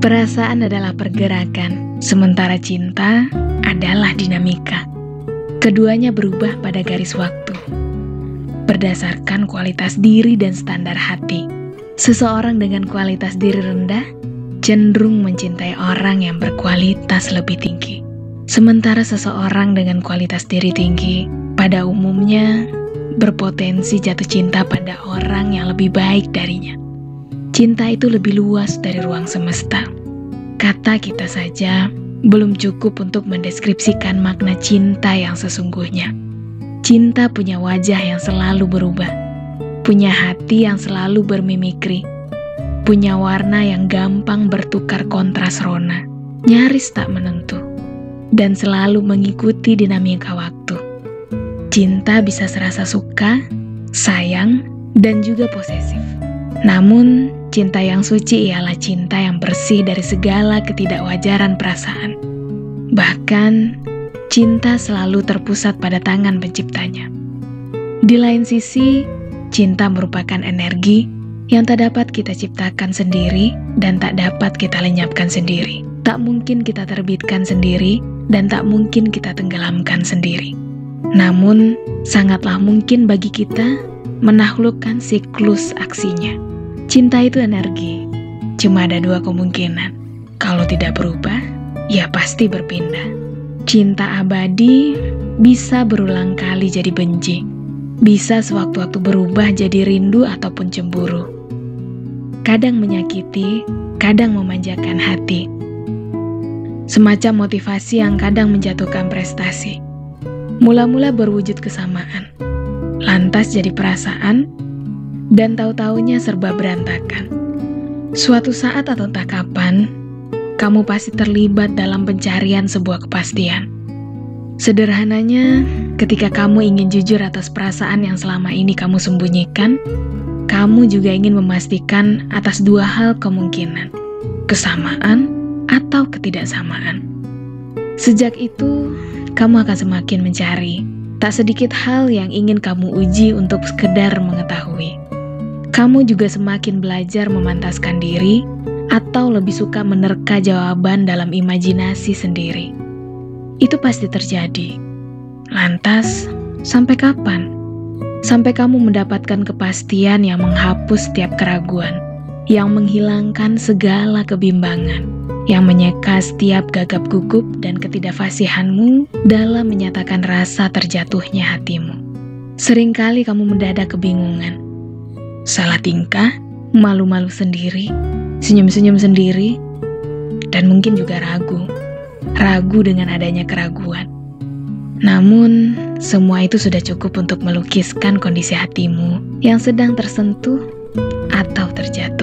Perasaan adalah pergerakan, sementara cinta adalah dinamika. Keduanya berubah pada garis waktu, berdasarkan kualitas diri dan standar hati. Seseorang dengan kualitas diri rendah cenderung mencintai orang yang berkualitas lebih tinggi. Sementara seseorang dengan kualitas diri tinggi pada umumnya berpotensi jatuh cinta pada orang yang lebih baik darinya. Cinta itu lebih luas dari ruang semesta. Kata kita saja belum cukup untuk mendeskripsikan makna cinta yang sesungguhnya. Cinta punya wajah yang selalu berubah, punya hati yang selalu bermimikri, punya warna yang gampang bertukar kontras rona, nyaris tak menentu, dan selalu mengikuti dinamika waktu. Cinta bisa serasa suka, sayang, dan juga posesif. Namun, cinta yang suci ialah cinta yang bersih dari segala ketidakwajaran perasaan. Bahkan, cinta selalu terpusat pada tangan penciptanya. Di lain sisi, cinta merupakan energi yang tak dapat kita ciptakan sendiri dan tak dapat kita lenyapkan sendiri. Tak mungkin kita terbitkan sendiri dan tak mungkin kita tenggelamkan sendiri. Namun, sangatlah mungkin bagi kita menaklukkan siklus aksinya. Cinta itu energi. Cuma ada dua kemungkinan. Kalau tidak berubah, ya pasti berpindah. Cinta abadi bisa berulang kali jadi benci. Bisa sewaktu-waktu berubah jadi rindu ataupun cemburu. Kadang menyakiti, kadang memanjakan hati. Semacam motivasi yang kadang menjatuhkan prestasi. Mula-mula berwujud kesamaan. Lantas jadi perasaan dan tahu-taunya serba berantakan. Suatu saat atau tak kapan, kamu pasti terlibat dalam pencarian sebuah kepastian. Sederhananya, ketika kamu ingin jujur atas perasaan yang selama ini kamu sembunyikan, kamu juga ingin memastikan atas dua hal kemungkinan, kesamaan atau ketidaksamaan. Sejak itu, kamu akan semakin mencari. Tak sedikit hal yang ingin kamu uji untuk sekedar mengetahui kamu juga semakin belajar memantaskan diri atau lebih suka menerka jawaban dalam imajinasi sendiri. Itu pasti terjadi. Lantas, sampai kapan? Sampai kamu mendapatkan kepastian yang menghapus setiap keraguan, yang menghilangkan segala kebimbangan, yang menyeka setiap gagap gugup dan ketidakfasihanmu dalam menyatakan rasa terjatuhnya hatimu. Seringkali kamu mendadak kebingungan, salah tingkah, malu-malu sendiri, senyum-senyum sendiri, dan mungkin juga ragu. Ragu dengan adanya keraguan. Namun, semua itu sudah cukup untuk melukiskan kondisi hatimu yang sedang tersentuh atau terjatuh.